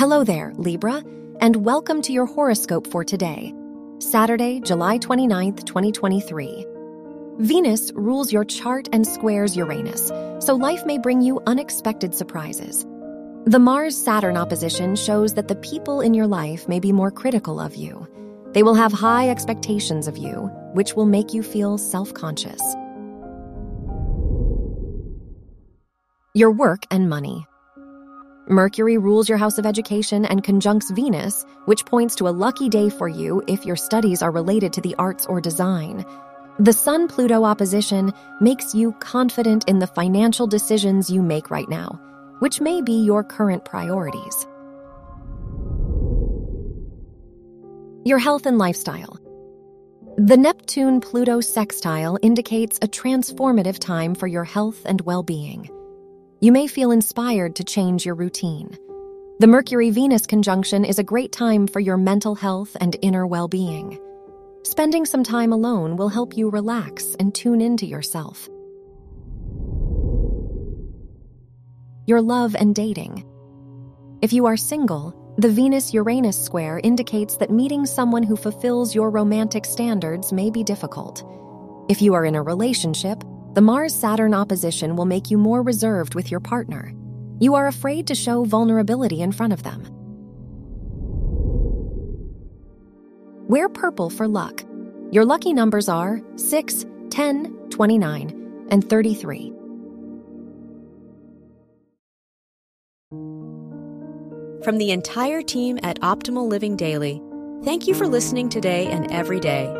Hello there, Libra, and welcome to your horoscope for today, Saturday, July 29th, 2023. Venus rules your chart and squares Uranus, so life may bring you unexpected surprises. The Mars Saturn opposition shows that the people in your life may be more critical of you. They will have high expectations of you, which will make you feel self conscious. Your work and money. Mercury rules your house of education and conjuncts Venus, which points to a lucky day for you if your studies are related to the arts or design. The Sun Pluto opposition makes you confident in the financial decisions you make right now, which may be your current priorities. Your health and lifestyle. The Neptune Pluto sextile indicates a transformative time for your health and well being you may feel inspired to change your routine. The Mercury Venus conjunction is a great time for your mental health and inner well being. Spending some time alone will help you relax and tune into yourself. Your love and dating. If you are single, the Venus Uranus square indicates that meeting someone who fulfills your romantic standards may be difficult. If you are in a relationship, the Mars Saturn opposition will make you more reserved with your partner. You are afraid to show vulnerability in front of them. Wear purple for luck. Your lucky numbers are 6, 10, 29, and 33. From the entire team at Optimal Living Daily, thank you for listening today and every day